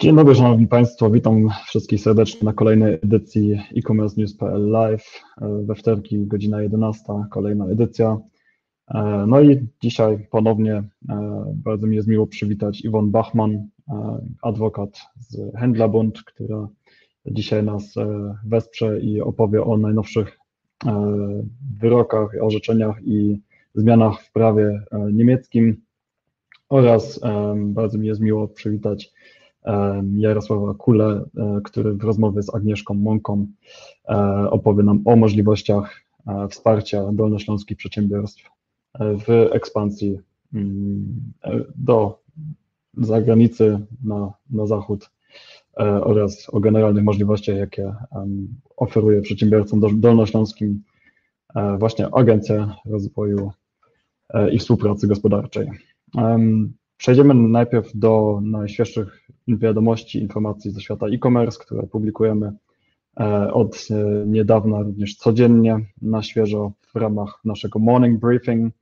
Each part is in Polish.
Dzień dobry, Szanowni Państwo. Witam wszystkich serdecznie na kolejnej edycji e-commerce news.pl live. We wtorki, godzina 11, kolejna edycja. No i dzisiaj ponownie e, bardzo mi jest miło przywitać Iwon Bachman, e, adwokat z Händlerbund, która dzisiaj nas e, wesprze i opowie o najnowszych wyrokach, orzeczeniach i zmianach w prawie niemieckim oraz bardzo mi jest miło przywitać Jarosława Kule, który w rozmowie z Agnieszką Mąką opowie nam o możliwościach wsparcia dolnośląskich przedsiębiorstw w ekspansji mm, do zagranicy, na, na zachód oraz o generalnych możliwościach, jakie oferuje przedsiębiorcom dolnośląskim właśnie Agencja Rozwoju i Współpracy Gospodarczej. Przejdziemy najpierw do najświeższych wiadomości, informacji ze świata e-commerce, które publikujemy e, od e, niedawna również codziennie na świeżo w ramach naszego morning briefing.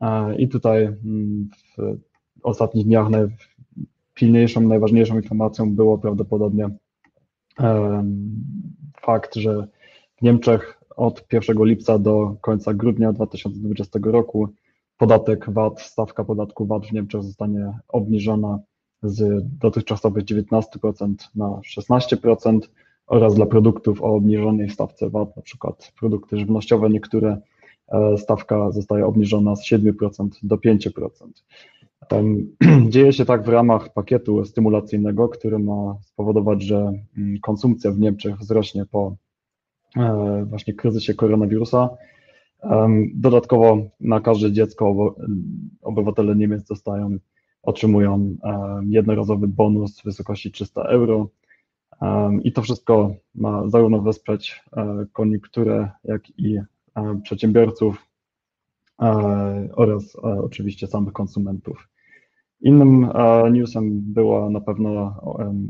E, I tutaj mm, w ostatnich dniach najpilniejszą, najważniejszą informacją było prawdopodobnie fakt, że w Niemczech od 1 lipca do końca grudnia 2020 roku podatek VAT, stawka podatku VAT w Niemczech zostanie obniżona z dotychczasowych 19% na 16% oraz dla produktów o obniżonej stawce VAT, na przykład produkty żywnościowe, niektóre e, stawka zostaje obniżona z 7% do 5%. Dzieje się tak w ramach pakietu stymulacyjnego, który ma spowodować, że mm, konsumpcja w Niemczech wzrośnie po e, właśnie kryzysie koronawirusa Dodatkowo na każde dziecko obywatele Niemiec dostają, otrzymują jednorazowy bonus w wysokości 300 euro. I to wszystko ma zarówno wesprzeć e, koniunkturę, jak i e, przedsiębiorców e, oraz oczywiście samych konsumentów. Innym newsem było na pewno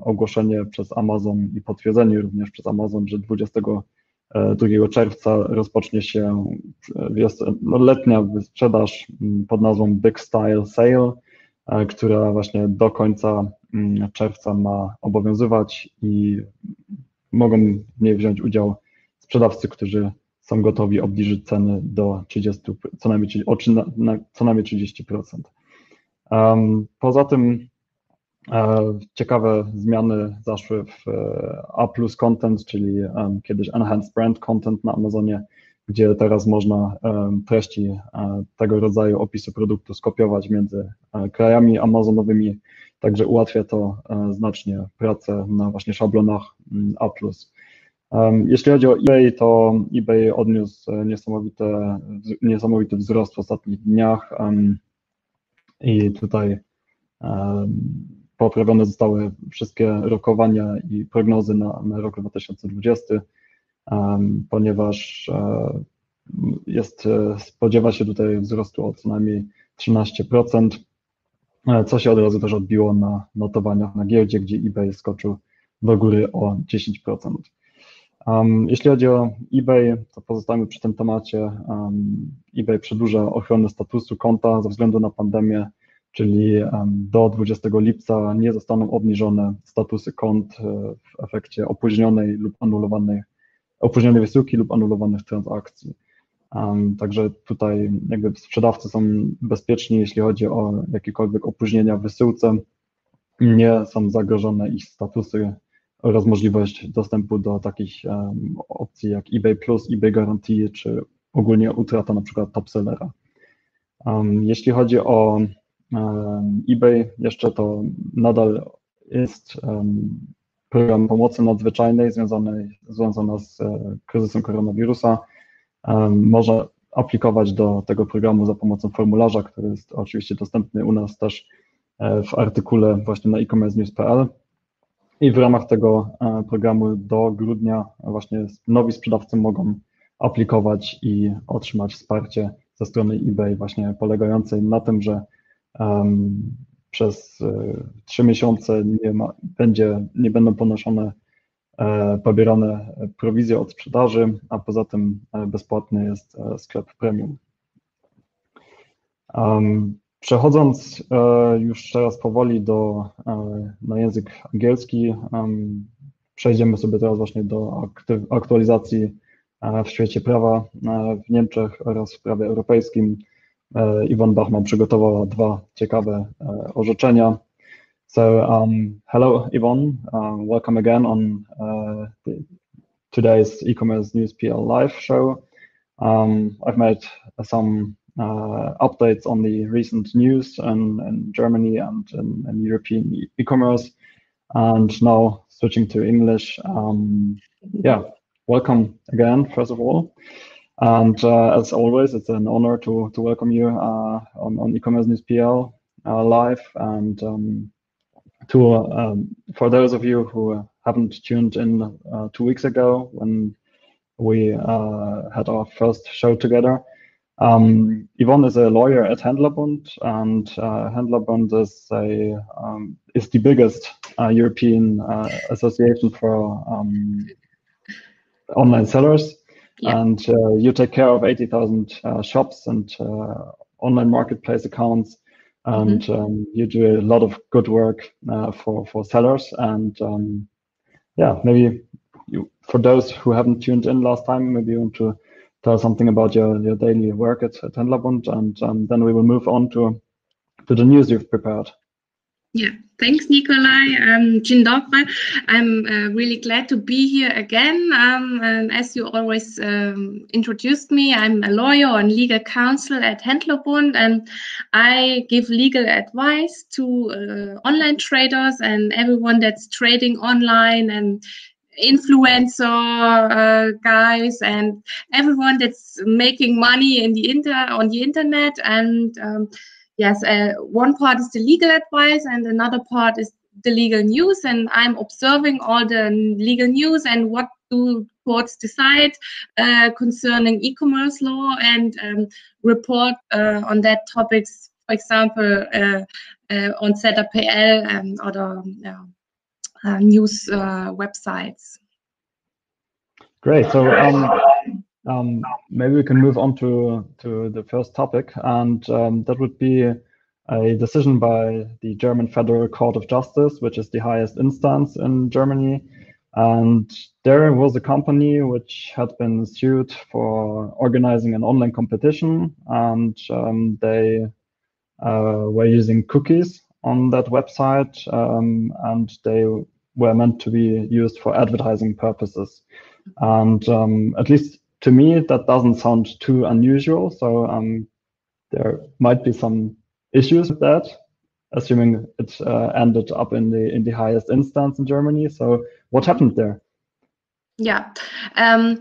ogłoszenie przez Amazon i potwierdzenie również przez Amazon, że 20 2 czerwca rozpocznie się no, letnia sprzedaż mm, pod nazwą Big Style Sale, e, która właśnie do końca mm, czerwca ma obowiązywać i mogą w niej wziąć udział sprzedawcy, którzy są gotowi obniżyć ceny do 30, co najmniej, o, co najmniej 30%. Um, poza tym E, ciekawe zmiany zaszły w e, A Content, czyli kiedyś Enhanced Brand Content na Amazonie, gdzie teraz można treści e, tego rodzaju opisy produktu skopiować między krajami amazonowymi, także ułatwia to znacznie pracę na właśnie szablonach mm, A+. Jeśli chodzi o eBay, to eBay odniósł niesamowite, niesamowity wzrost w ostatnich dniach i tutaj poprawione zostały wszystkie rokowania i prognozy na, na rok 2020, um, ponieważ e, jest, e, spodziewa się tutaj wzrostu o co najmniej 13%, e, co się od razu też odbiło na notowaniach na giełdzie, gdzie eBay skoczył do góry o 10%. Um, jeśli chodzi o eBay, to pozostajemy przy tym temacie. Um, eBay przedłuża ochronę statusu konta ze względu na pandemię czyli do 20 lipca nie zostaną obniżone statusy kont e, w efekcie opóźnionej lub anulowanej, opóźnionej wysyłki lub anulowanych transakcji. Także tutaj jakby sprzedawcy są bezpieczni, jeśli chodzi o jakiekolwiek opóźnienia w wysyłce. Nie są zagrożone ich statusy oraz możliwość dostępu do takich opcji jak eBay Plus, eBay Guarantee, czy ogólnie utrata na przykład top. Jeśli chodzi o eBay jeszcze to nadal jest program pomocy nadzwyczajnej związanej, związana z e, kryzysem koronawirusa. Można aplikować do tego programu za pomocą formularza, który jest oczywiście dostępny u nas też e, w artykule właśnie na e-commerce news.pl. I w ramach tego e, programu do grudnia właśnie nowi sprzedawcy mogą aplikować i otrzymać wsparcie ze strony eBay właśnie polegającej na tym, że przez e, trzy miesiące nie, ma, będzie, nie będą ponoszone e, pobierane prowizje od sprzedaży, a poza tym e, bezpłatny jest sklep premium. Przechodząc już teraz powoli do, na język angielski, przejdziemy sobie teraz właśnie do aktualizacji w świecie prawa w Niemczech oraz w prawie europejskim. Iwan Bachman przygotowała dwa ciekawe orzeczenia. So, um, hello, Yvonne. Uh, welcome again on uh, the, today's e-commerce news PL live show. Um, I've made some uh, updates on the recent news in, in Germany and in, in European e-commerce. And now switching to English. Um, yeah, welcome again, first of all. And uh, as always, it's an honor to, to welcome you uh, on, on e-commerce news PL uh, live. And um, to um, for those of you who haven't tuned in uh, two weeks ago when we uh, had our first show together. Um, Yvonne is a lawyer at Händlerbund, and uh, Händlerbund is a um, is the biggest European association for um, online sellers. Yeah. And uh, you take care of 80,000 uh, shops and uh, online marketplace accounts and mm-hmm. um, you do a lot of good work uh, for for sellers and um, yeah maybe you for those who haven't tuned in last time maybe you want to tell something about your, your daily work at, at Händlerbund and um, then we will move on to to the news you've prepared yeah, thanks, Nikolai. Um, Dzień. I'm uh, really glad to be here again. Um, and as you always um, introduced me, I'm a lawyer and legal counsel at Händlerbund, and I give legal advice to uh, online traders and everyone that's trading online and influencer uh, guys and everyone that's making money in the inter on the internet and um, yes, uh, one part is the legal advice and another part is the legal news. And I'm observing all the legal news and what do courts decide uh, concerning e-commerce law and um, report uh, on that topics, for example, uh, uh, on ZAPL and other uh, news websites. Great. So um, um, maybe we can move on to, to the first topic, and um, that would be a decision by the German Federal Court of Justice, which is the highest instance in Germany. And there was a company which had been sued for organizing an online competition, and um, they uh, were using cookies on that website, um, and they were meant to be used for advertising purposes. And um, at least to me, that doesn't sound too unusual. So um, there might be some issues with that, assuming it uh, ended up in the in the highest instance in Germany. So what happened there? Yeah. Um,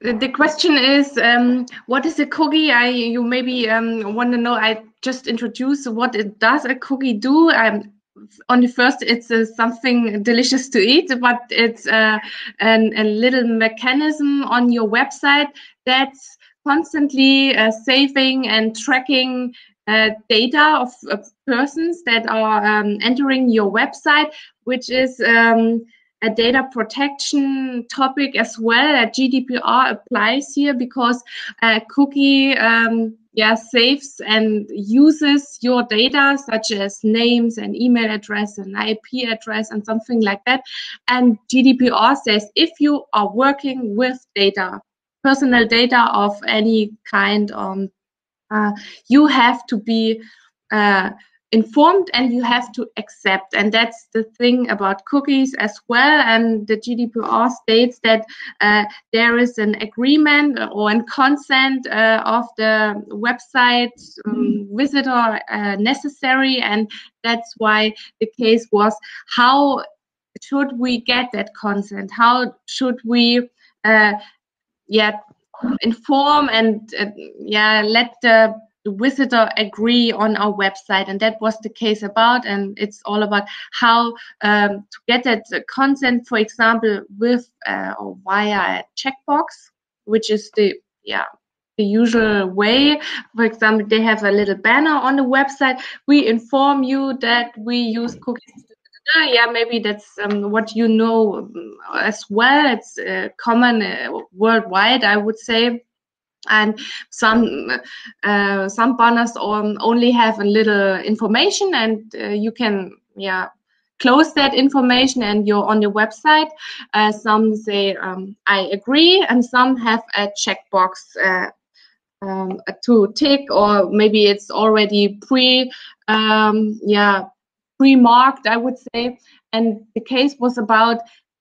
the question is, um, what is a cookie? I you maybe um, want to know. I just introduced what it does a cookie do. Um, on the first it's uh, something delicious to eat but it's uh, an, a little mechanism on your website that's constantly uh, saving and tracking uh, data of, of, persons that are um, entering your website which is um, a data protection topic as well that gdpr applies here because cookie um, yeah, saves and uses your data, such as names and email address and IP address and something like that. And GDPR says if you are working with data, personal data of any kind, um, uh, you have to be uh, informed and you have to accept. And that's the thing about cookies as well. And the gdpr states that uh, there is an agreement or a consent uh, of the website um, visitor uh, necessary. And that's why the case was how should we get that consent? How should we uh, yeah inform and uh, yeah let the visitor agree on our website and that was the case about and it's all about how um, to get that consent for example with uh, or via a checkbox which is the yeah the usual way. For example they have a little banner on the website. We inform you that we use cookies yeah maybe that's um, what you know um, as well. It's uh, common uh, worldwide i would say and some uh, some banners only have a little information and uh, you can yeah close that information and you're on your website. Uh, some say um, i agree and some have a checkbox uh, um, to tick or maybe it's already pre um, yeah pre-marked i would say. And the case was about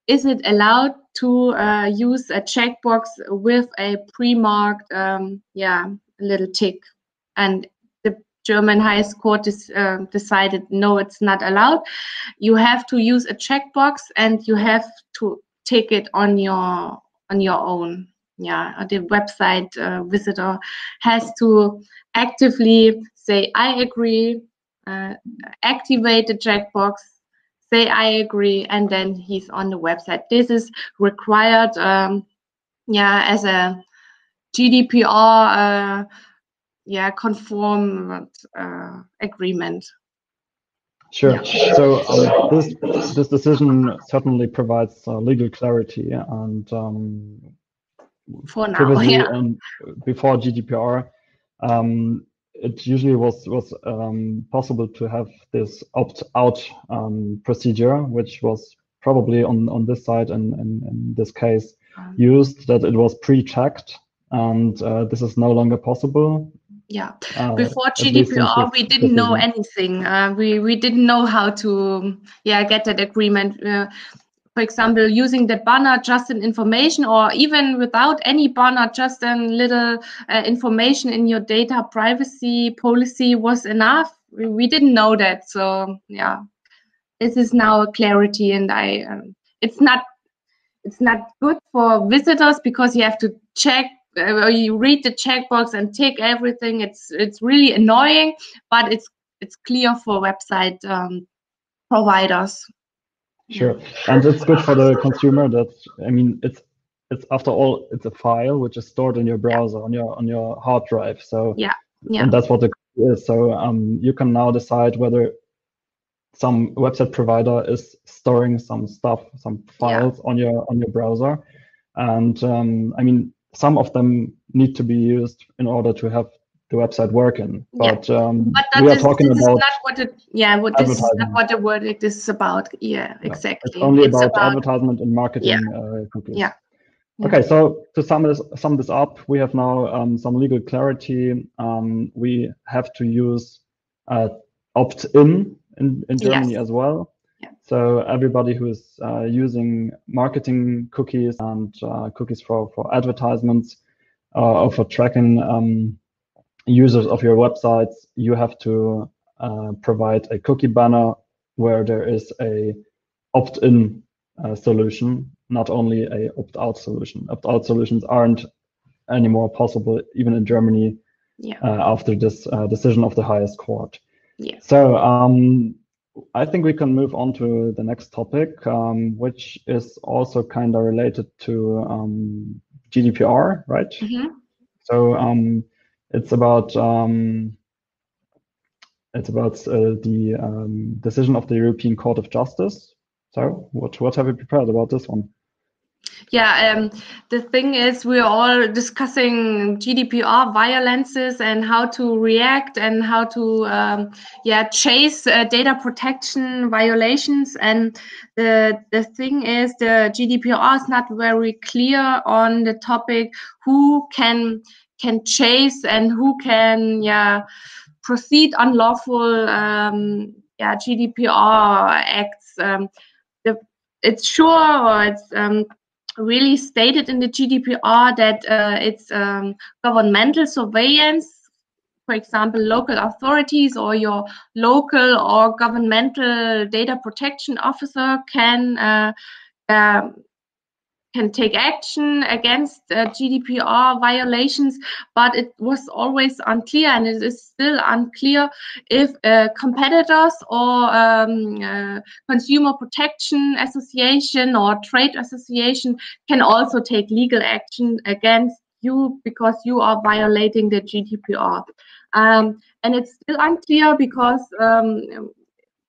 is it allowed to uh, use a checkbox with a pre-marked um, yeah little tick? And the german highest court is, uh, decided no it's not allowed. You have to use a checkbox and you have to take it on your on your own. Yeah the website uh, visitor has to actively say i agree uh, activate the checkbox say I agree, and then he's on the website. This is required, um, yeah, as a GDPR, uh, yeah, conform uh, agreement. Sure. Yeah. So um, this this decision certainly provides uh, legal clarity, and um, for now, yeah. Before GDPR, um, it usually was was um, possible to have this opt-out um, procedure, which was probably on on this side and in, in, this case um, used that it was pre-checked, and uh, this is no longer possible. Yeah, uh, before GDPR, we didn't know anything. Uh, we we didn't know how to yeah get that agreement uh, for example, using the banner just in information or even without any banner, just a little uh, information in your data privacy policy was enough. We, didn't know that. So yeah, this is now a clarity and I, um, it's not, it's not good for visitors because you have to check uh, you read the checkbox and tick everything. It's, it's really annoying, but it's, it's clear for website um, providers. Sure, and it's good for the consumer. That I mean, it's it's after all, it's a file which is stored in your browser on your on your hard drive. So yeah, yeah, and that's what it is. So um, you can now decide whether some website provider is storing some stuff, some files yeah. on your on your browser, and um, I mean, some of them need to be used in order to have the website working. But, yeah. um, but we are talking this about is not what it, yeah, what this is not what the verdict is about. Yeah, exactly. It's only it's about, about, advertisement and marketing yeah. Uh, yeah. Okay, so to sum this sum this up, we have now um, some legal clarity. Um, we have to use uh, opt-in in, in Germany yes. as well. Yeah. So everybody who is uh, using marketing cookies and uh, cookies for for advertisements uh, or for tracking um, users of your websites, you have to uh, provide a cookie banner where there is a opt-in uh, solution, not only a opt-out solution. Opt-out solutions aren't anymore possible, even in Germany, yeah. uh, after this uh, decision of the highest court. Yeah. So um, I think we can move on to the next topic, um, which is also kind of related to um, GDPR, right? Mm -hmm. So um, it's about um, it's about uh, the um, decision of the European Court of Justice. So, what what have you prepared about this one? Yeah, um, the thing is, we're all discussing GDPR violences and how to react and how to, um, yeah, chase uh, data protection violations. And the the thing is, the GDPR is not very clear on the topic who can can chase and who can yeah proceed unlawful um, yeah GDPR acts. Um, the, it's sure or it's um, really stated in the GDPR that uh, it's um, governmental surveillance. For example, local authorities or your local or governmental data protection officer can uh, uh, can take action against uh, GDPR violations, but it was always unclear and it is still unclear if uh, competitors or um, uh, consumer protection association or trade association can also take legal action against you because you are violating the GDPR. Um, and it's still unclear because um,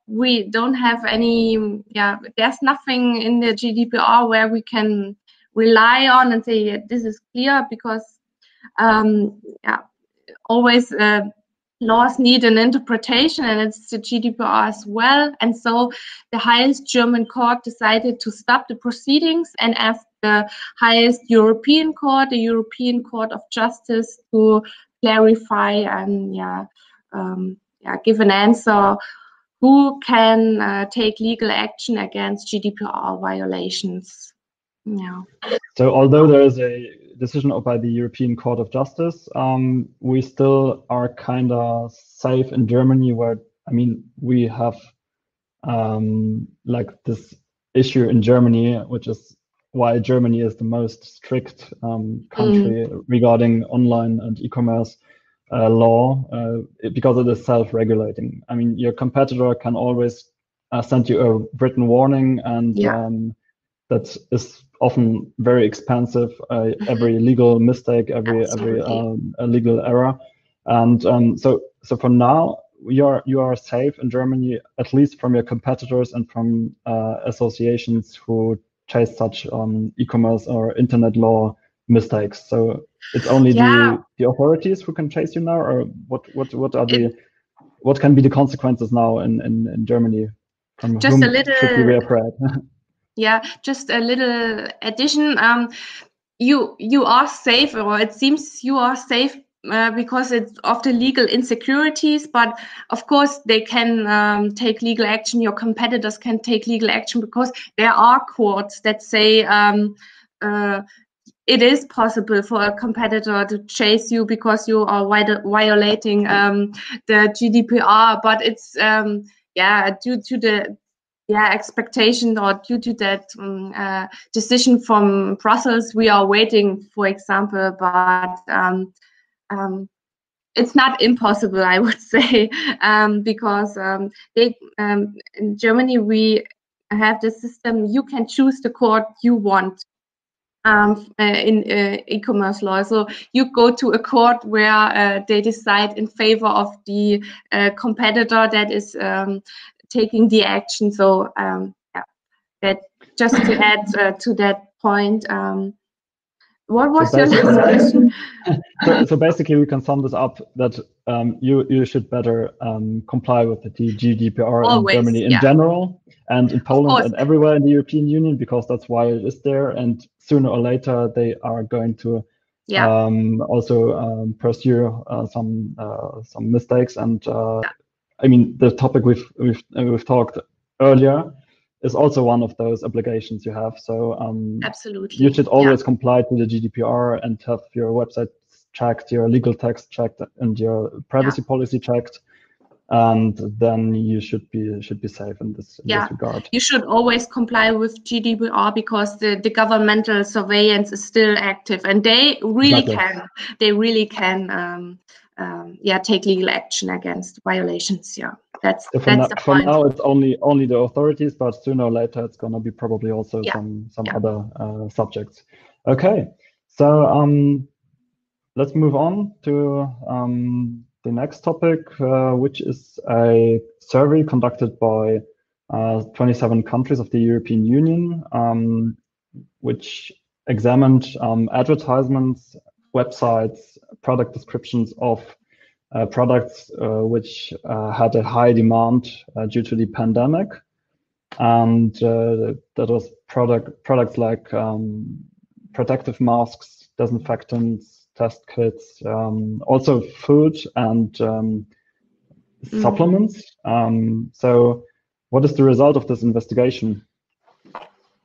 we don't have any yeah there's nothing in the gdpr where we can rely on and say yeah, this is clear because um, yeah, always uh, laws need an interpretation and it's the GDPR as well. And so the highest German court decided to stop the proceedings and asked the highest European court, the European Court of Justice, to clarify and yeah, um, yeah, give an answer who can uh, take legal action against GDPR violations. Yeah. So although there is a decision by the European Court of Justice, um, we still are kind of safe in Germany where, I mean, we have um, like this issue in Germany, which is why Germany is the most strict um, country mm. regarding online and e-commerce uh, law uh, because it is self-regulating. I mean, your competitor can always uh, send you a written warning, and yeah. um, that is often very expensive. Mm-hmm. Every legal mistake, every Absolutely. every um, legal error, and um, so so for now you are you are safe in Germany, at least from your competitors and from uh, associations who chase such um, e-commerce or internet law mistakes. So it's only yeah. the, the authorities who can chase you now, or what what what are the what can be the consequences now in in, in Germany? From just a little. Should be afraid? yeah, just a little addition. Um, you you are safe, or it seems you are safe uh, because it's of the legal insecurities. But of course, they can um, take legal action. Your competitors can take legal action because there are courts that say um, uh, it is possible for a competitor to chase you because you are violating um, the GDPR, but it's um, yeah due to the yeah expectation or due to that um, uh, decision from Brussels, we are waiting, for example, but um, um, it's not impossible, I would say, um, because they in Germany we have the system you can choose the court you want um, uh, in uh, e-commerce law. So you go to a court where uh, they decide in favor of the uh, competitor that is um, taking the action. So um, yeah, that just to add uh, to that point. Um, what was so your last question? so, so, basically, we can sum this up that um, you you should better um, comply with the GDPR Always, in Germany in yeah. general and in Poland and everywhere in the European Union because that's why it is there. And sooner or later, they are going to yeah. um, also um, pursue uh, some uh, some mistakes. And uh, yeah. I mean, the topic we've we've we've talked earlier is also one of those obligations you have. So um, absolutely, you should always yeah. comply to the GDPR and have your website checked, your legal text checked, and your privacy yeah. policy checked. And then you should be should be safe in this, in yeah. this regard. You should always comply with GDPR because the, the governmental surveillance is still active, and they really exactly. can they really can um, um, yeah take legal action against violations. Yeah. That's so that's now. For now, it's only only the authorities, but sooner or later, it's gonna be probably also yeah. some some yeah. other uh, subjects. Okay, so um, let's move on to um, the next topic, uh, which is a survey conducted by uh, 27 countries of the European Union, um, which examined um, advertisements, websites, product descriptions of uh, products uh, which uh, had a high demand due to the pandemic. And that was product products like um, protective masks, disinfectants, test kits, um, also food and um, mm. supplements. Um, so, what is the result of this investigation?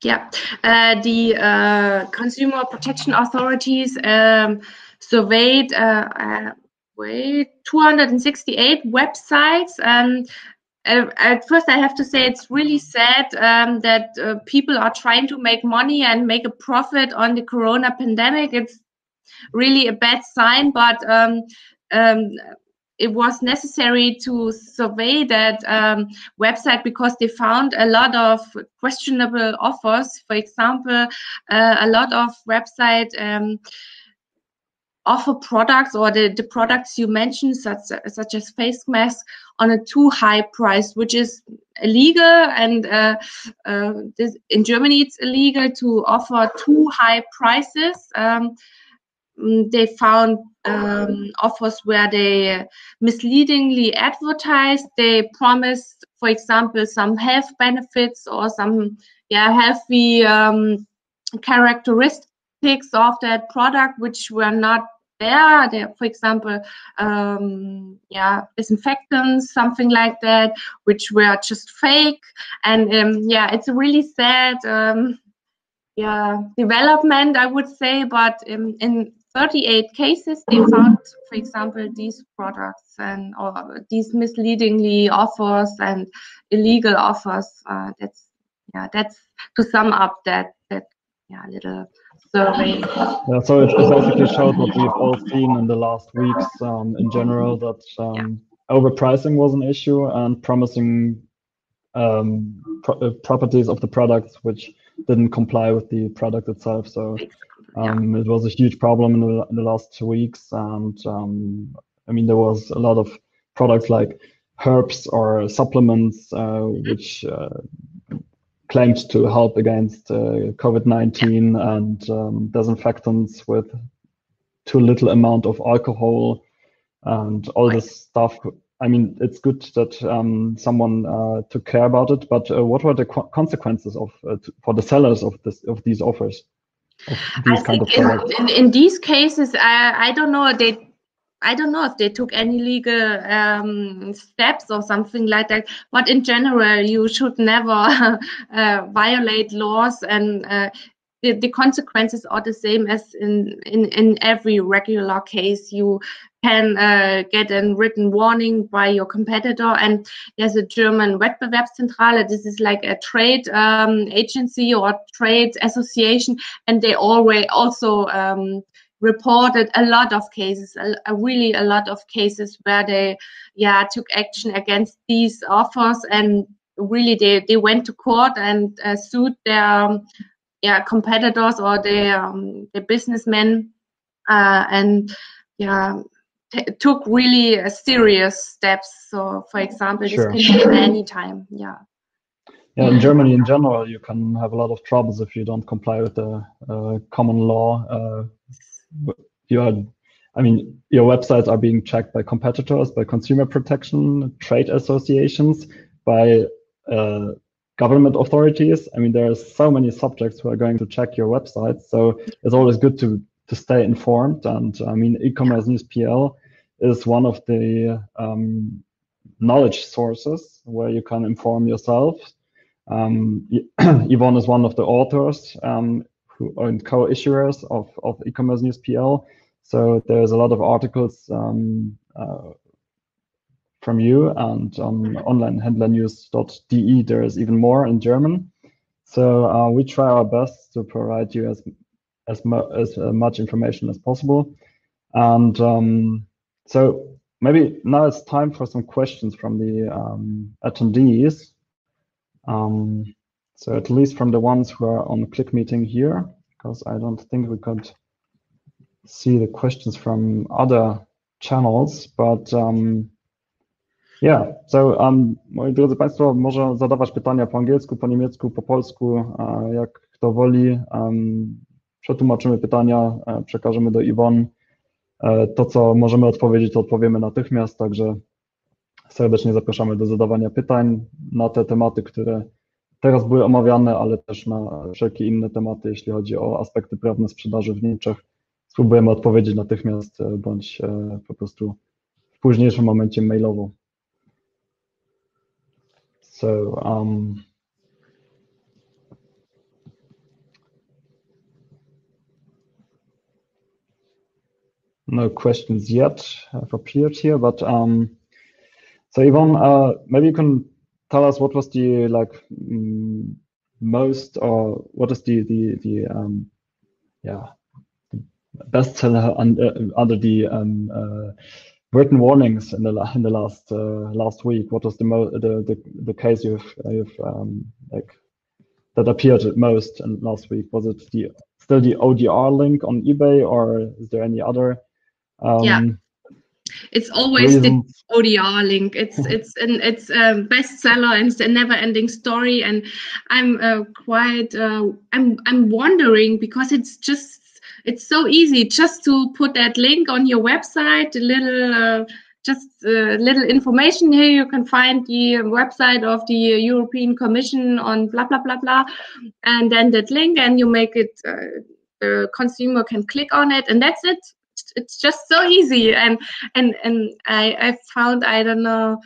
Yeah, uh, the uh, consumer protection authorities um, surveyed uh, wait 268 websites um, at first i have to say it's really sad um, that uh, people are trying to make money and make a profit on the corona pandemic. It's really a bad sign but um, um, it was necessary to survey that um, website because they found a lot of questionable offers. For example uh, a lot of website um, offer products or the, the products you mentioned, such, such as face masks, on a too high price, which is illegal. And uh, uh, this, in Germany, it's illegal to offer too high prices. Um, mm, they found um, offers where they misleadingly advertised. They promised, for example, some health benefits or some yeah healthy um, characteristics of that product, which were not there. There, for example, um, yeah, disinfectants, something like that, which were just fake. And um, yeah, it's a really sad um, yeah development, I would say. But um, in 38 cases, they found, for example, these products and or these misleadingly offers and illegal offers. Uh, that's yeah, that's to sum up that that yeah little survey. Yeah, so it, it basically showed what we've all seen in the last weeks um, in general that um, yeah. overpricing was an issue and promising um, pro uh, properties of the products which didn't comply with the product itself. So um, it was a huge problem in the, in the last two weeks. And um, I mean, there was a lot of products like herbs or supplements, uh, which uh, claimed to help against uh, COVID-19 and um, disinfectants with too little amount of alcohol and all this stuff. I mean, it's good that um, someone uh, took care about it, but uh, what were the co consequences of uh, for the sellers of this of these offers? Of these I kind of in, in, in, these cases, I, I don't know. They I don't know if they took any legal um, steps or something like that. But in general, you should never uh, violate laws, and uh, the, the consequences are the same as in in, in every regular case. You can uh, get a written warning by your competitor. And there's a German Wettbewerbszentrale. This is like a trade um, agency or trade association, and they always also um, reported a lot of cases, a, a, really a lot of cases where they, yeah, took action against these offers and really they, they went to court and uh, sued their um, yeah competitors or their um, the businessmen uh, and yeah took really uh, serious steps. So, for example, sure. this can happen anytime. Yeah. Yeah, in Germany in general, you can have a lot of troubles if you don't comply with the uh, common law uh, your I mean, your websites are being checked by competitors, by consumer protection, trade associations, by uh, government authorities. I mean, there are so many subjects who are going to check your website. So it's always good to to stay informed. And I mean, e-commerce news PL is one of the um, knowledge sources where you can inform yourself. Um, Yvonne is one of the authors. Um, who are co-issuers of, of e-commerce news PL. So there's a lot of articles um, uh, from you and on onlinehändlernews.de there is even more in German. So uh, we try our best to provide you as as, mu as uh, much information as possible. And um, so maybe now it's time for some questions from the um, attendees. Um, so at least from the ones who are on the click meeting here, because I don't think we could see the questions from other channels, but um, yeah, so um, moi drodzy Państwo, może zadawać pytania po angielsku, po niemiecku, po polsku, jak kto woli. Um, przetłumaczymy pytania, e, przekażemy do Iwon. E, to, co możemy odpowiedzieć, to odpowiemy natychmiast, także serdecznie zapraszamy do zadawania pytań na te tematy, które teraz były omawiane, ale też na wszelkie inne tematy, jeśli chodzi o aspekty prawne sprzedaży w Niemczech. Spróbujemy odpowiedzieć natychmiast e, bądź e, po prostu w późniejszym momencie mailowo. So, um, no questions yet have appeared here, but um, so Yvonne, uh, maybe you can tell us what was the like mm, most or what is the the the um, yeah bestseller under under the um, uh, written warnings in the in the last uh, last week? What was the mo the, the the case you've you've um, like that appeared most in last week? Was it the still the ODR link on eBay, or is there any other? Um, yeah it's always Reasons. the ODR link. It's it's an it's a bestseller and it's a never-ending story. And I'm uh, quite uh, I'm I'm wondering because it's just it's so easy just to put that link on your website, a little uh, just a little information here. You can find the website of the European Commission on blah blah blah blah, and then that link, and you make it. Uh, the consumer can click on it, and that's it. It's just so easy, and and and I I found I don't know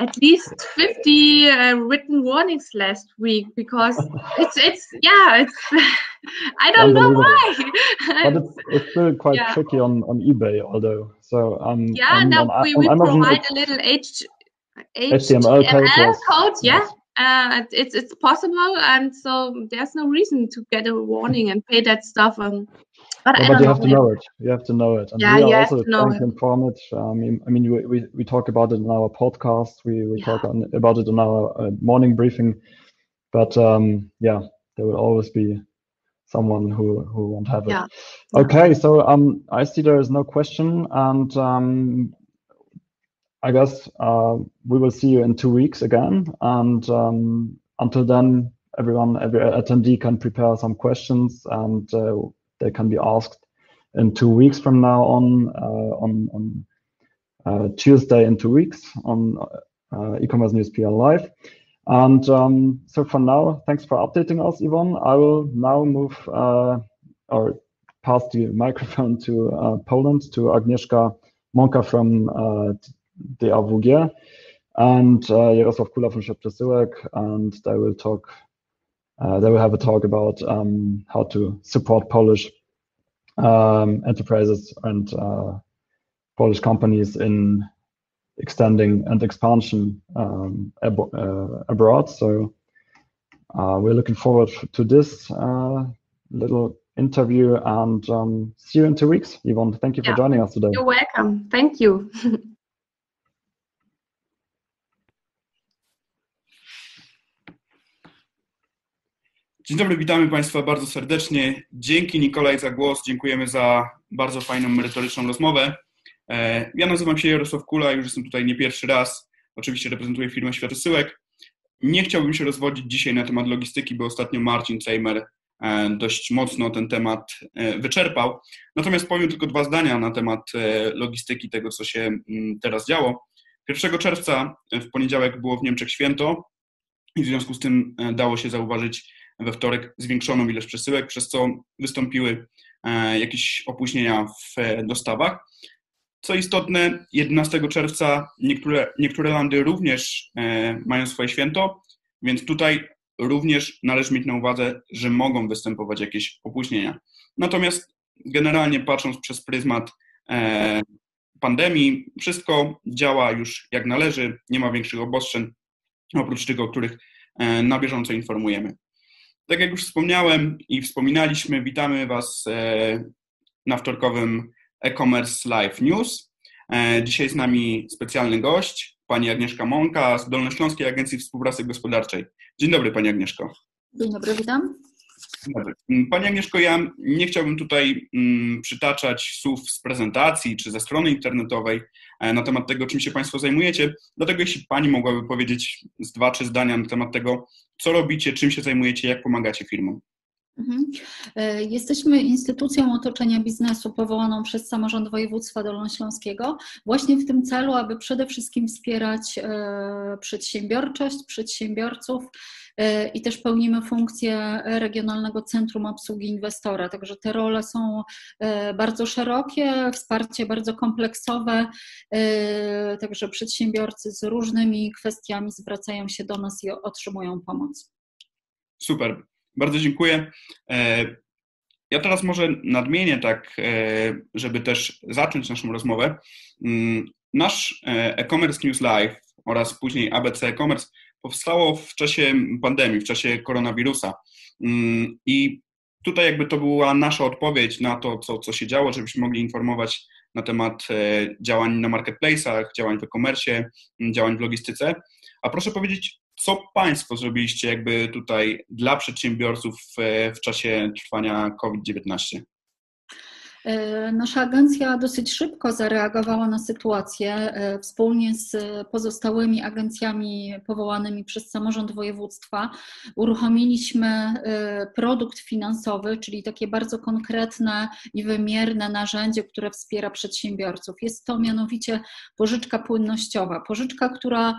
at least 50 uh, written warnings last week because it's it's yeah it's i don't know why. But it's, it's still quite yeah. tricky on on ebay although. So um yeah now I'm, we, we provide a little H, html, HTML code, yeah. Uh, it's it's possible and so there's no reason to get a warning and pay that stuff um but, but you have to know it. You have to know it. And yeah, we are also trying to inform it. Um, I mean, we, we, we talk about it in our podcast. We, we yeah. talk on, about it in our uh, morning briefing. But um, yeah, there will always be someone who, who won't have it. Yeah. Okay, so um, I see there is no question. And um, I guess uh, we will see you in two weeks again. And um, until then, everyone, every attendee can prepare some questions and uh, they can be asked in two weeks from now on uh, on on uh, Tuesday in two weeks on uh, e-commerce news PL live. And um, so for now, thanks for updating us, Yvonne. I will now move or pass the microphone to Poland to Agnieszka Monka from DAWG and uh, Jarosław Kula from Szep Przesyłek, and they will talk uh, they will have a talk about um, how to support Polish um, enterprises and uh, Polish companies in extending and expansion um, ab uh, abroad. So uh, we're looking forward to this uh, little interview and um, see you in two weeks. Yvonne, thank you for joining us today. You're welcome. Thank you. Dzień dobry, witamy Państwa bardzo serdecznie. Dzięki Nikolaj za głos, dziękujemy za bardzo fajną, merytoryczną rozmowę. E, ja nazywam się Jarosław Kula, już jestem tutaj nie pierwszy raz. Oczywiście reprezentuję firmę Światosyłek. Nie chciałbym się rozwodzić dzisiaj na temat logistyki, bo ostatnio Marcin Sejmer e, dość mocno ten temat e, wyczerpał. Natomiast powiem tylko dwa zdania na temat logistyki, tego co się mm, teraz działo. 1 czerwca w poniedziałek było w Niemczech święto i w związku z tym dało się zauważyć we wtorek zwiększoną ilość przesyłek, przez co wystąpiły e, jakieś opóźnienia w e, dostawach. Co istotne, 11 czerwca niektóre, niektóre landy również e, mają swoje święto, więc tutaj również należy mieć na uwadze, że mogą występować jakieś opóźnienia. Natomiast generalnie patrząc przez pryzmat pandemii, wszystko działa już jak należy, nie ma większych obostrzeń, oprócz tych, o których na bieżąco informujemy. Tak jak już wspomniałem i wspominaliśmy, witamy Was e, na wtorkowym e-commerce live news. E, dzisiaj z nami specjalny gość, pani Agnieszka Monka z Dolnośląskiej Agencji Współpracy Gospodarczej. Dzień dobry Pani Agnieszko. Dzień dobry, witam. Mm, pani Agnieszko, ja nie chciałbym tutaj mm, przytaczać słów z prezentacji czy ze strony internetowej e, na temat tego, czym się Państwo zajmujecie. Dlatego jeśli Pani mogłaby powiedzieć z dwa, trzy zdania na temat tego, co robicie, czym się zajmujecie, jak pomagacie firmom. Mhm. E, jesteśmy instytucją otoczenia biznesu powołaną przez samorząd województwa dolnośląskiego właśnie w tym celu, aby przede wszystkim wspierać e, przedsiębiorczość, przedsiębiorców e, i też pełnimy funkcję Regionalnego Centrum Obsługi Inwestora. Także te role są bardzo szerokie, wsparcie bardzo kompleksowe, także przedsiębiorcy z różnymi kwestiami zwracają się do nas i otrzymują pomoc. Super. Bardzo dziękuję. E, ja teraz może nadmienię tak, e, żeby też zacząć naszą rozmowę. Mm, nasz e, e-commerce news live oraz później ABC e-commerce powstało w czasie pandemii, w czasie koronawirusa. Mm, I tutaj jakby to była nasza odpowiedź na to, co, co się działo, żebyśmy mogli informować na temat działań na marketplace'ach, działań w e-commerce, działań w logistyce. A proszę powiedzieć, co Państwo zrobiliście jakby tutaj dla przedsiębiorców w, w czasie trwania COVID-19? E, nasza agencja dosyć szybko zareagowała na sytuację. E, wspólnie z pozostałymi agencjami powołanymi przez samorząd województwa uruchomiliśmy e, produkt finansowy, czyli takie bardzo konkretne i wymierne narzędzie, które wspiera przedsiębiorców. Jest to mianowicie pożyczka płynnościowa. Pożyczka, która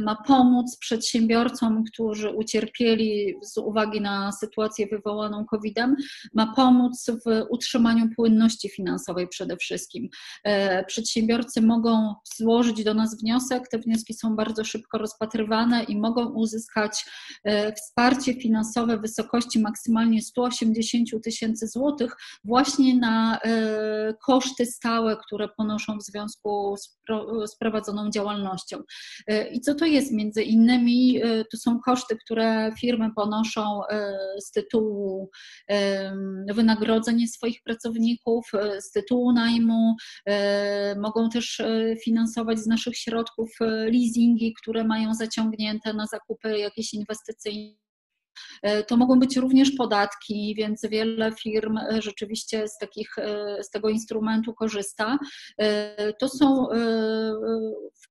ma pomóc przedsiębiorcom, którzy ucierpieli z uwagi na sytuację wywołaną COVID-em, ma pomóc w utrzymaniu płynności finansowej przede wszystkim. E, przedsiębiorcy mogą złożyć do nas wniosek, te wnioski są bardzo szybko rozpatrywane i mogą uzyskać e, wsparcie finansowe w wysokości maksymalnie 180 tysięcy złotych właśnie na e, koszty stałe, które ponoszą w związku z prowadzoną działalnością. I co to jest? Między innymi to są koszty, które firmy ponoszą z tytułu wynagrodzenia swoich pracowników, pracowników e, z tytułu najmu, e, mogą też e, finansować z naszych środków leasingi, które mają zaciągnięte na zakupy jakieś inwestycyjne. To mogą być również podatki, więc wiele firm rzeczywiście z, takich, z tego instrumentu korzysta. To są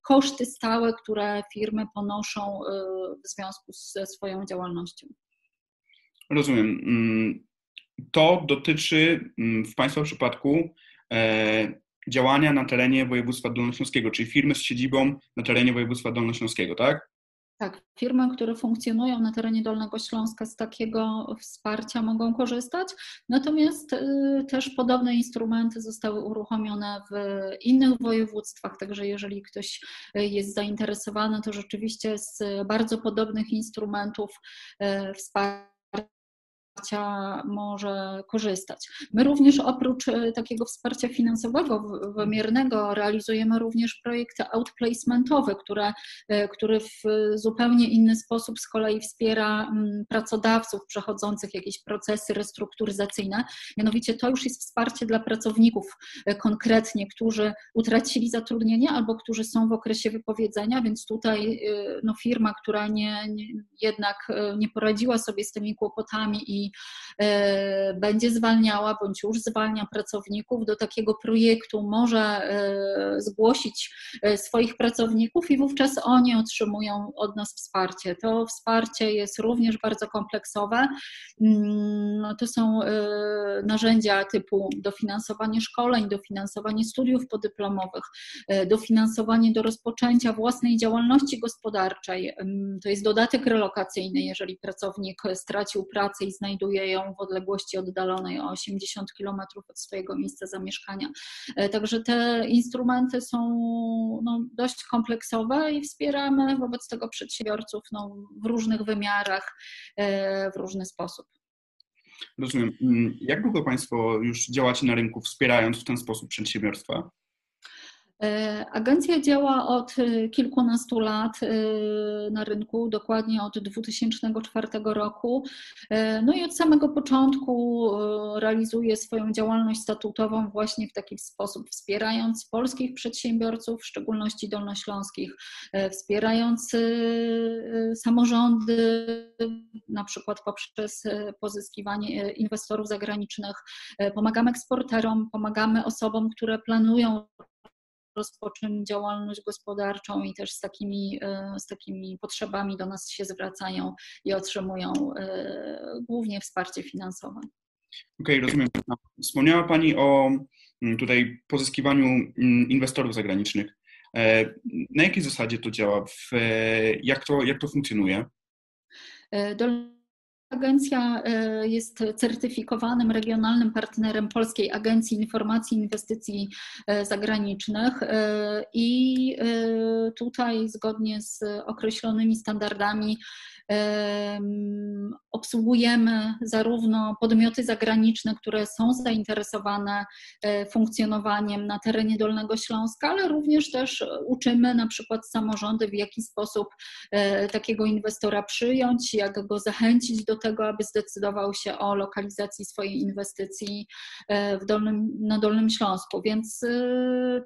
koszty stałe, które firmy ponoszą w związku ze swoją działalnością. Rozumiem. To dotyczy mm, w Państwa przypadku e, działania na terenie województwa dolnośląskiego, czyli firmy z siedzibą na terenie województwa dolnośląskiego, tak? Tak, firmy, które funkcjonują na terenie Dolnego Śląska z takiego wsparcia mogą korzystać, natomiast y, też podobne instrumenty zostały uruchomione w innych województwach, także jeżeli ktoś jest zainteresowany, to rzeczywiście z bardzo podobnych instrumentów y, wsparcia wsparcia może korzystać. My również oprócz e, takiego wsparcia finansowego, wymiernego, realizujemy również projekty outplacementowe, które, e, które w zupełnie inny sposób z kolei wspiera mm, pracodawców przechodzących jakieś procesy restrukturyzacyjne. Mianowicie to już jest wsparcie dla pracowników e, konkretnie, którzy utracili zatrudnienie albo którzy są w okresie wypowiedzenia, więc tutaj no, firma, która nie, nie, jednak nie poradziła sobie z tymi kłopotami i E, będzie zwalniała bądź już zwalnia pracowników, do takiego projektu może e, zgłosić e, swoich pracowników i wówczas oni otrzymują od nas wsparcie. To wsparcie jest również bardzo kompleksowe. Mm, to są narzędzia typu dofinansowanie szkoleń, dofinansowanie studiów podyplomowych, dofinansowanie do rozpoczęcia własnej działalności gospodarczej. Mm, to jest dodatek relokacyjny, jeżeli pracownik stracił pracę i znajduje znajduje ją w odległości oddalonej o 80 km od swojego miejsca zamieszkania. E, także te instrumenty są no, dość kompleksowe i wspieramy wobec tego przedsiębiorców no, w różnych wymiarach, e, w różny sposób. Rozumiem. Mm, jak długo Państwo już działacie na rynku, wspierając w ten sposób przedsiębiorstwa? E, agencja działa od e, kilkunastu lat e, na rynku, dokładnie od 2004 roku. No i od samego początku realizuje swoją działalność statutową właśnie w taki sposób, wspierając polskich przedsiębiorców, w szczególności dolnośląskich, wspierając samorządy, na przykład poprzez pozyskiwanie inwestorów zagranicznych. Pomagamy eksporterom, pomagamy osobom, które planują rozpocząć działalność gospodarczą i też z takimi, e, z takimi potrzebami do nas się zwracają i otrzymują e, głównie wsparcie finansowe. Okej, okay, rozumiem. Wspomniała Pani o mm, tutaj pozyskiwaniu mm, inwestorów zagranicznych. E, na jakiej zasadzie to działa? Jak to, jak to funkcjonuje? Agencja e, jest certyfikowanym regionalnym partnerem Polskiej Agencji Informacji i Inwestycji e, Zagranicznych e, i tutaj zgodnie z określonymi standardami obsługujemy zarówno podmioty zagraniczne, które są zainteresowane e, funkcjonowaniem na terenie Dolnego Śląska, ale również też uczymy na przykład samorządy, w jaki sposób e, takiego inwestora przyjąć, jak go zachęcić do tego, aby zdecydował się o lokalizacji swojej inwestycji e, w Dolnym, na Dolnym Śląsku. Więc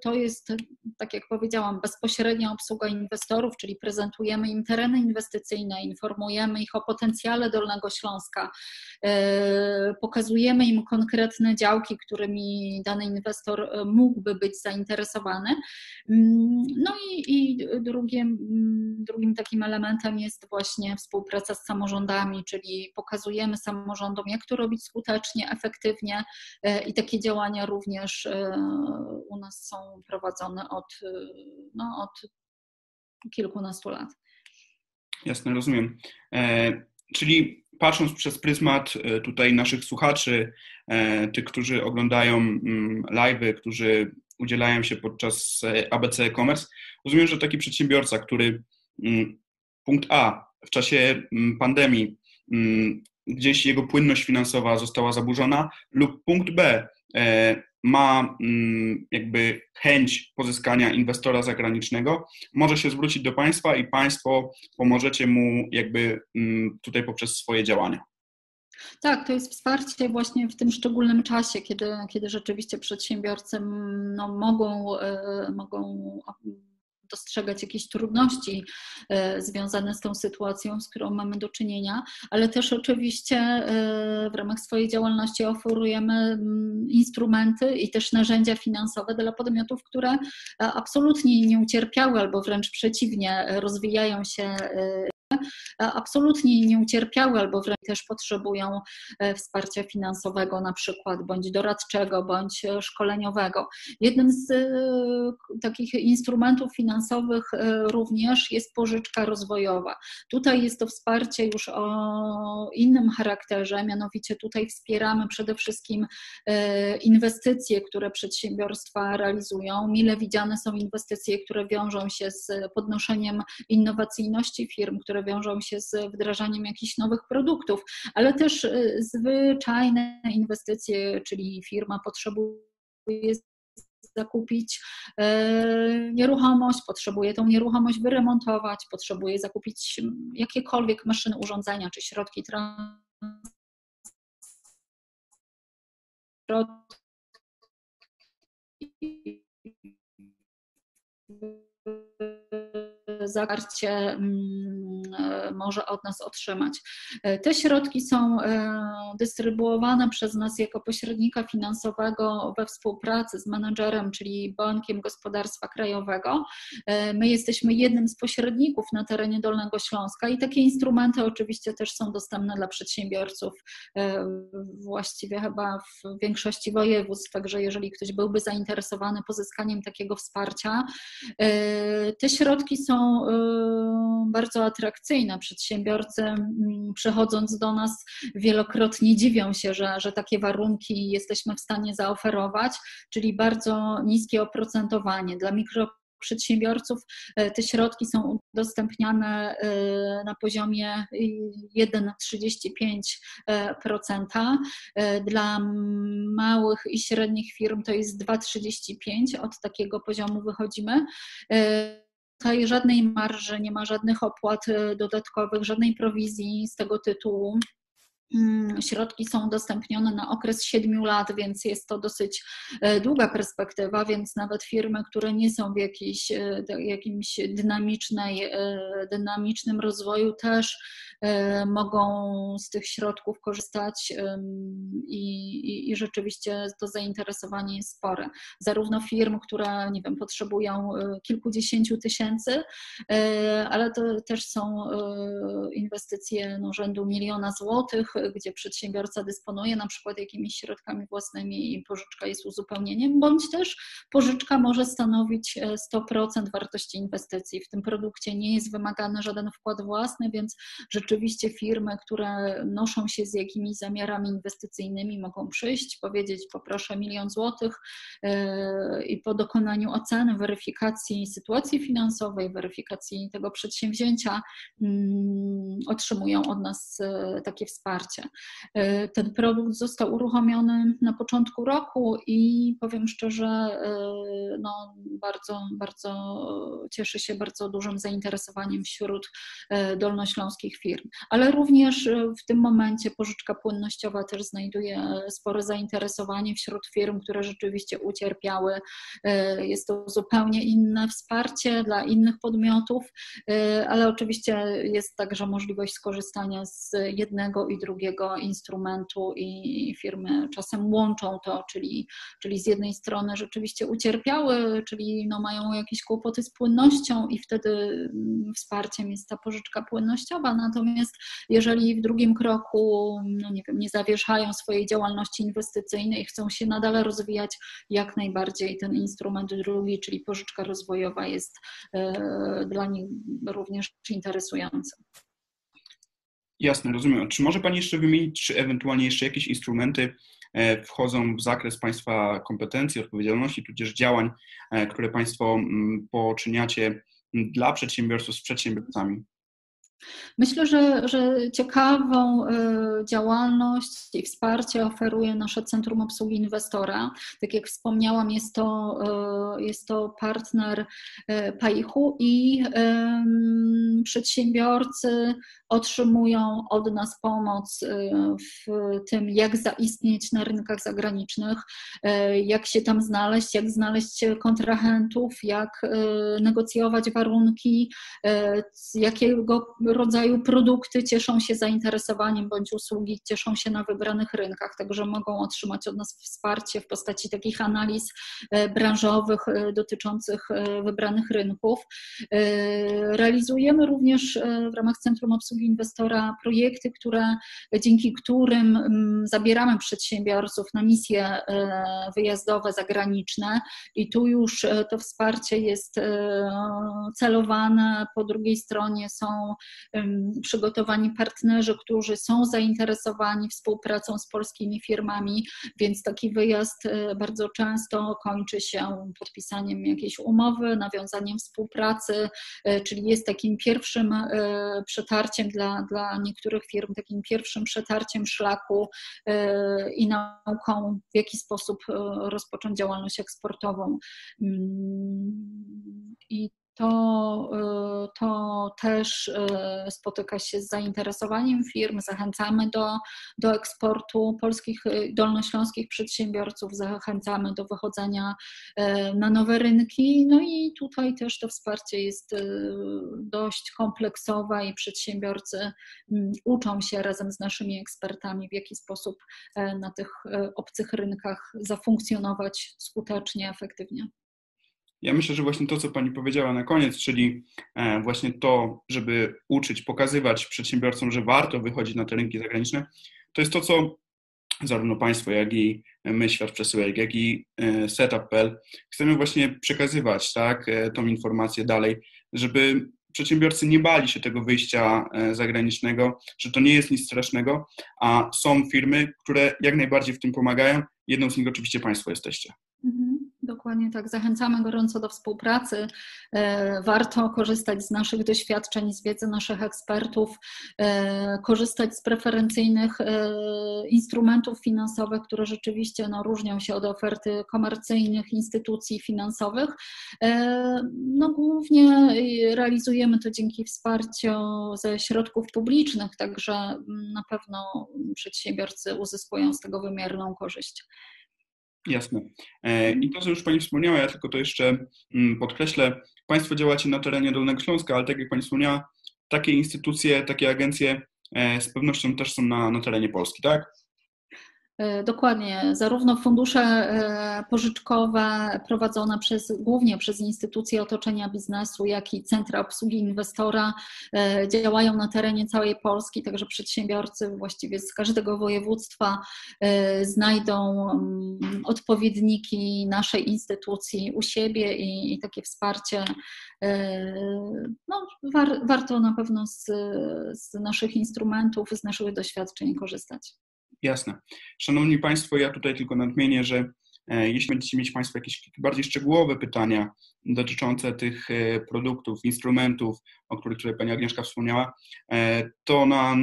to jest, tak jak powiedziałam, bezpośrednia obsługa inwestorów, czyli prezentujemy im tereny inwestycyjne, informacje, informujemy ich o potencjale Dolnego Śląska, pokazujemy im konkretne działki, którymi dany inwestor mógłby być zainteresowany. Mm, no i, i drugim, drugim takim elementem jest właśnie współpraca z samorządami, czyli pokazujemy samorządom, jak to robić skutecznie, efektywnie i takie działania również u nas są prowadzone od, no, od kilkunastu lat. Jasne, rozumiem. E, czyli patrząc przez pryzmat e, tutaj naszych słuchaczy, e, tych, którzy oglądają mm, live'y, którzy udzielają się podczas ABC e-commerce, rozumiem, że taki przedsiębiorca, który mm, punkt A w czasie mm, pandemii gdzieś jego płynność finansowa została zaburzona, lub punkt B ma mm, jakby chęć pozyskania inwestora zagranicznego, może się zwrócić do państwa i państwo pomożecie mu jakby mm, tutaj poprzez swoje działania. Tak, to jest wsparcie właśnie w tym szczególnym czasie, kiedy, kiedy rzeczywiście przedsiębiorcy no, mogą, e, mogą dostrzegać jakieś trudności e, związane z tą sytuacją, z którą mamy do czynienia, ale też oczywiście e, w ramach swojej działalności oferujemy mm, instrumenty i też narzędzia finansowe dla podmiotów, które e, absolutnie nie ucierpiały albo wręcz przeciwnie, rozwijają się absolutnie nie ucierpiały albo wręcz też potrzebują e, wsparcia finansowego na przykład, bądź doradczego, bądź e, szkoleniowego. Jednym z e, takich instrumentów finansowych również jest pożyczka rozwojowa. Tutaj jest to wsparcie już o innym charakterze, mianowicie tutaj wspieramy przede wszystkim inwestycje, które przedsiębiorstwa realizują. Mile widziane są inwestycje, które wiążą się z podnoszeniem innowacyjności firm, które wiążą się z wdrażaniem jakichś nowych produktów, ale też y, zwyczajne inwestycje, czyli firma potrzebuje zakupić e, nieruchomość, potrzebuje tą nieruchomość wyremontować, potrzebuje zakupić jakiekolwiek maszyny, urządzenia czy środki transportu zawarcie mm, e, może od nas otrzymać. E, te środki są e, dystrybuowane przez nas jako pośrednika finansowego we współpracy z menedżerem, czyli Bankiem Gospodarstwa Krajowego. My jesteśmy jednym z pośredników na terenie Dolnego Śląska i takie instrumenty oczywiście też są dostępne dla przedsiębiorców właściwie chyba w większości województw, także jeżeli ktoś byłby zainteresowany pozyskaniem takiego wsparcia, te środki są Y, bardzo atrakcyjne. Przedsiębiorcy mm, przychodząc do nas wielokrotnie dziwią się, że, że takie warunki jesteśmy w stanie zaoferować, czyli bardzo niskie oprocentowanie. Dla mikro przedsiębiorców y, te środki są udostępniane y, na poziomie 1,35%. Dla małych i średnich firm to jest 2,35%. Od takiego poziomu wychodzimy tutaj żadnej marży, nie ma żadnych opłat y, dodatkowych, żadnej prowizji z tego tytułu. Mm, środki są udostępnione na okres 7 lat, więc jest to dosyć e, długa perspektywa, więc nawet firmy, które nie są w jakiejś, e, jakimś dynamicznej, e, dynamicznym rozwoju też mogą z tych środków korzystać i, i, i rzeczywiście to zainteresowanie jest spore. Zarówno firm, które nie wiem, potrzebują kilkudziesięciu tysięcy, ale to też są inwestycje no, rzędu miliona złotych, gdzie przedsiębiorca dysponuje na przykład jakimiś środkami własnymi i pożyczka jest uzupełnieniem, bądź też pożyczka może stanowić 100% e, wartości inwestycji. W tym produkcie nie jest wymagany żaden wkład własny, więc rzeczywiście firmy, które noszą się z jakimiś zamiarami inwestycyjnymi, mogą przyjść, powiedzieć: Poproszę milion złotych e, i po dokonaniu oceny, weryfikacji sytuacji finansowej, weryfikacji tego przedsięwzięcia, mm, otrzymują od nas e, takie wsparcie. Wsparcie. Ten produkt został uruchomiony na początku roku i powiem szczerze, no, bardzo, bardzo cieszy się bardzo dużym zainteresowaniem wśród dolnośląskich firm, ale również w tym momencie pożyczka płynnościowa też znajduje spore zainteresowanie wśród firm, które rzeczywiście ucierpiały. Jest to zupełnie inne wsparcie dla innych podmiotów, ale oczywiście jest także możliwość skorzystania z jednego i drugiego instrumentu i firmy czasem łączą to, czyli, czyli z jednej strony rzeczywiście ucierpiały, czyli no mają jakieś kłopoty z płynnością i wtedy mm, wsparciem jest ta pożyczka płynnościowa, natomiast jeżeli w drugim kroku no nie, wiem, nie zawieszają swojej działalności inwestycyjnej, chcą się nadal rozwijać, jak najbardziej ten instrument drugi, czyli pożyczka rozwojowa jest e, dla nich również interesujący. Jasne, rozumiem. Czy może Pani jeszcze wymienić, czy ewentualnie jeszcze jakieś instrumenty e, wchodzą w zakres Państwa kompetencji, odpowiedzialności, tudzież działań, e, które Państwo mm, poczyniacie dla przedsiębiorców z przedsiębiorcami? Myślę, że, że ciekawą e, działalność i wsparcie oferuje nasze Centrum Obsługi Inwestora. Tak jak wspomniałam, jest to, jest to partner Paichu i przedsiębiorcy otrzymują od nas pomoc w tym, jak zaistnieć na rynkach zagranicznych, jak się tam znaleźć, jak znaleźć kontrahentów, jak negocjować warunki, jakiego rodzaju produkty cieszą się zainteresowaniem bądź usługi cieszą się na wybranych rynkach, także mogą otrzymać od nas wsparcie w postaci takich analiz branżowych dotyczących wybranych rynków. Realizujemy również w ramach Centrum Obsługi Inwestora projekty, które, dzięki którym mm, zabieramy przedsiębiorców na misje wyjazdowe, zagraniczne. I tu już to wsparcie jest celowane, po drugiej stronie są przygotowani partnerzy, którzy są zainteresowani współpracą z polskimi firmami, więc taki wyjazd e, bardzo często kończy się podpisaniem jakiejś umowy, nawiązaniem współpracy, e, czyli jest takim pierwszym e, dla, dla niektórych firm, takim pierwszym przetarciem szlaku i nauką, w jaki sposób rozpocząć działalność eksportową. Mm, I to, y, to też y, spotyka się z zainteresowaniem firm. Zachęcamy do, do eksportu polskich, y, dolnośląskich przedsiębiorców, zachęcamy do wychodzenia na nowe rynki. No i tutaj też to wsparcie jest dość kompleksowe i przedsiębiorcy mm, uczą się razem z naszymi ekspertami, w jaki sposób na tych obcych rynkach zafunkcjonować skutecznie, efektywnie. Ja myślę, że właśnie to, co Pani powiedziała na koniec, czyli e, właśnie to, żeby uczyć, pokazywać przedsiębiorcom, że warto wychodzić na te rynki zagraniczne, to jest to, co zarówno Państwo, jak i my, Świat Przesyłek, jak i e, Setup.pl chcemy właśnie przekazywać tak, e, tą informację dalej, żeby przedsiębiorcy nie bali się tego wyjścia zagranicznego, że to nie jest nic strasznego, a są firmy, które jak najbardziej w tym pomagają. Jedną z nich oczywiście Państwo jesteście. Mhm. Dokładnie tak. Zachęcamy gorąco do współpracy. E, warto korzystać z naszych doświadczeń, z wiedzy naszych ekspertów, e, korzystać z preferencyjnych e, instrumentów finansowych, które rzeczywiście no, różnią się od oferty komercyjnych instytucji finansowych. No, głównie realizujemy to dzięki wsparciu ze środków publicznych, także na pewno przedsiębiorcy uzyskują z tego wymierną korzyść. Jasne. E, I to, co już Pani wspomniała, ja tylko to jeszcze mm, podkreślę. Państwo działacie na terenie Dolnego Śląska, ale tak jak Pani wspomniała, takie instytucje, takie agencje e, z pewnością też są na, na terenie Polski, tak? E, dokładnie. Zarówno fundusze e, pożyczkowe prowadzone przez, głównie przez instytucje otoczenia biznesu, jak i centra obsługi inwestora e, działają na terenie całej Polski, także przedsiębiorcy właściwie z każdego województwa znajdą mm, odpowiedniki naszej instytucji u siebie i, i takie wsparcie no, war, warto na pewno z, z naszych instrumentów, z naszych doświadczeń korzystać. Jasne. Szanowni Państwo, ja tutaj tylko nadmienię, że Jeśli będziecie mieć Państwo jakieś bardziej szczegółowe pytania dotyczące tych produktów, instrumentów, o których tutaj Pani Agnieszka wspomniała, to na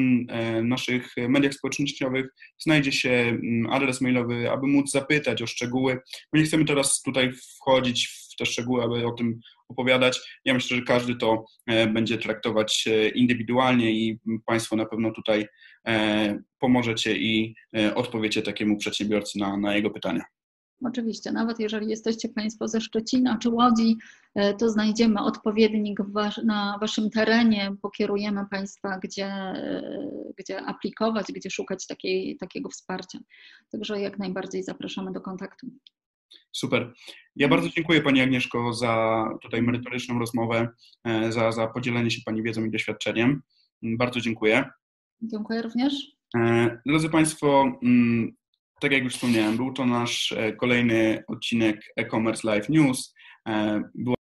naszych mediach społecznościowych znajdzie się adres mailowy, aby móc zapytać o szczegóły. My nie chcemy teraz tutaj wchodzić w te szczegóły, aby o tym opowiadać. Ja myślę, że każdy to e, będzie traktować e, indywidualnie i Państwo na pewno tutaj e, pomożecie i odpowiecie takiemu przedsiębiorcy na, na jego pytania. Oczywiście, nawet jeżeli jesteście Państwo ze Szczecina czy Łodzi, to znajdziemy odpowiednik na Waszym terenie, pokierujemy Państwa, gdzie, gdzie aplikować, gdzie szukać takiej, takiego wsparcia. Także jak najbardziej zapraszamy do kontaktu. Super. Ja bardzo dziękuję Pani Agnieszko za tutaj merytoryczną rozmowę, e, za, za podzielenie się Pani wiedzą i doświadczeniem. Bardzo dziękuję. Dziękuję również. E, drodzy Państwo, mm, tak jak już wspomniałem, był to nasz e, kolejny odcinek e-commerce live news. Była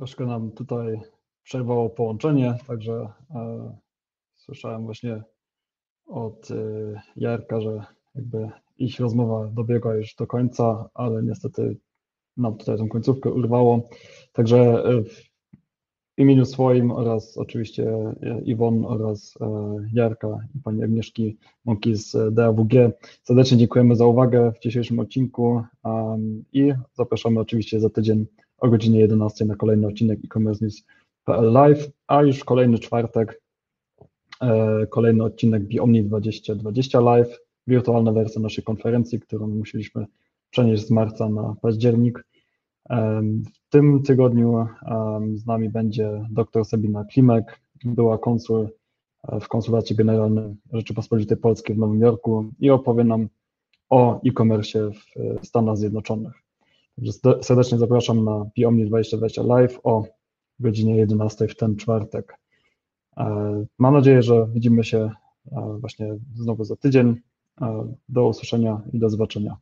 Troszkę nam tutaj przerwało połączenie, także e, słyszałem właśnie od e, Jarka, że jakby ich rozmowa dobiegła już do końca, ale niestety nam tutaj tą końcówkę urwało. Także e, w imieniu swoim oraz oczywiście e, Iwon oraz e, Jarka i pani Agnieszki Mąki z DAWG serdecznie dziękujemy za uwagę w dzisiejszym odcinku i zapraszamy oczywiście za tydzień o godzinie 11 na kolejny odcinek e-commerce news.pl live, a już kolejny czwartek e, kolejny odcinek Biomni 2020 live, wirtualna wersja naszej konferencji, którą musieliśmy przenieść z marca na październik. W tym tygodniu z nami będzie dr Sabina Klimek, była konsul e, w Konsulacie Generalnym Rzeczypospolitej Polskiej w Nowym Jorku i opowie nam o e-commerce w e, Stanach Zjednoczonych. Serdecznie zapraszam na Biomni 2020 Live o godzinie 11 w ten czwartek. E, mam nadzieję, że widzimy się właśnie znowu za tydzień. Do usłyszenia i do zobaczenia.